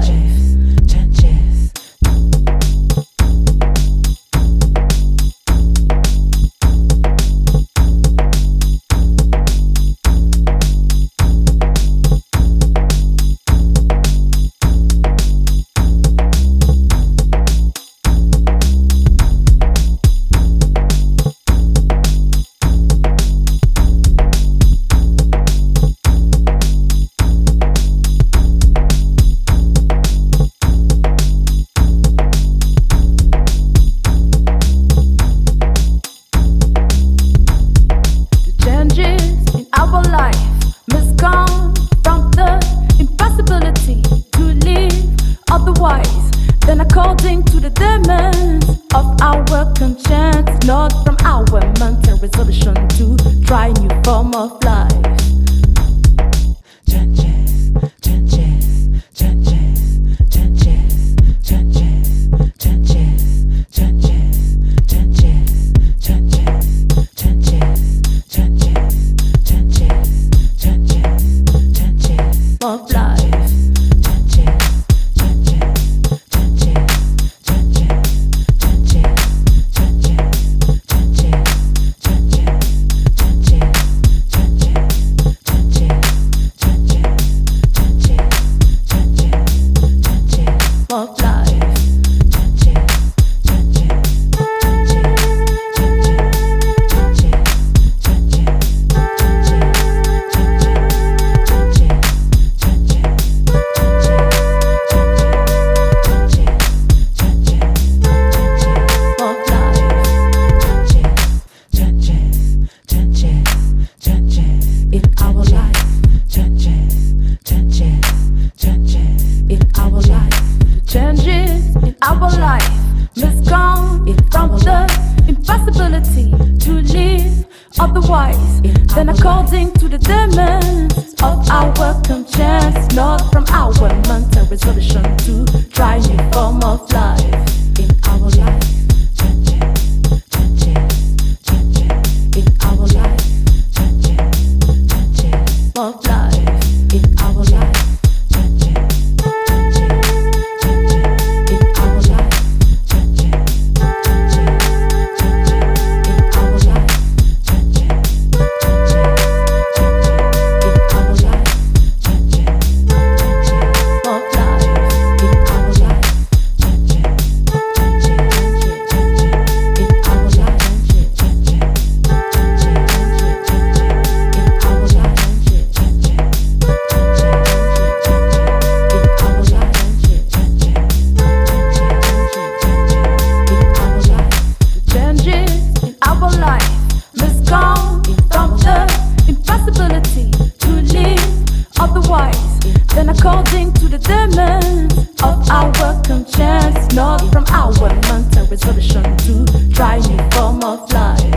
life. conscience, not from our mental resolution to try new form of life. ability to live otherwise than according to the demands of our conscience, not from our mental resolution. second chance, not from our mental resolution to try me form of life.